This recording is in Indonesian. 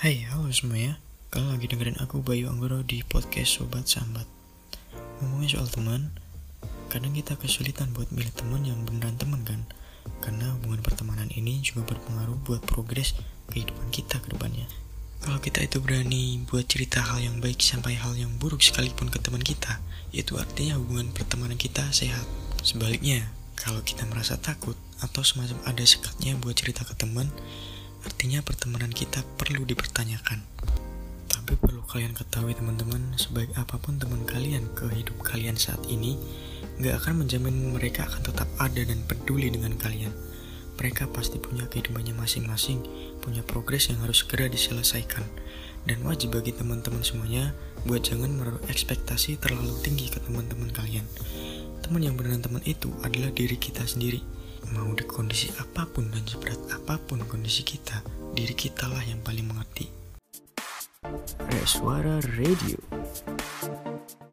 Hai, halo semuanya. Kalian lagi dengerin aku Bayu Anggoro di podcast Sobat Sambat. Ngomongin soal teman, kadang kita kesulitan buat milih teman yang beneran teman kan? Karena hubungan pertemanan ini juga berpengaruh buat progres kehidupan kita ke depannya. Kalau kita itu berani buat cerita hal yang baik sampai hal yang buruk sekalipun ke teman kita, itu artinya hubungan pertemanan kita sehat. Sebaliknya, kalau kita merasa takut atau semacam ada sekatnya buat cerita ke teman, Artinya pertemanan kita perlu dipertanyakan. Tapi perlu kalian ketahui teman-teman, sebaik apa pun teman kalian ke hidup kalian saat ini, gak akan menjamin mereka akan tetap ada dan peduli dengan kalian. Mereka pasti punya kehidupannya masing-masing, punya progres yang harus segera diselesaikan. Dan wajib bagi teman-teman semuanya buat jangan menaruh ekspektasi terlalu tinggi ke teman-teman kalian. Teman yang benar teman itu adalah diri kita sendiri Mau di kondisi apa pun dan seberat apa pun kondisi kita, diri kitalah yang paling mengerti. Reswara Radio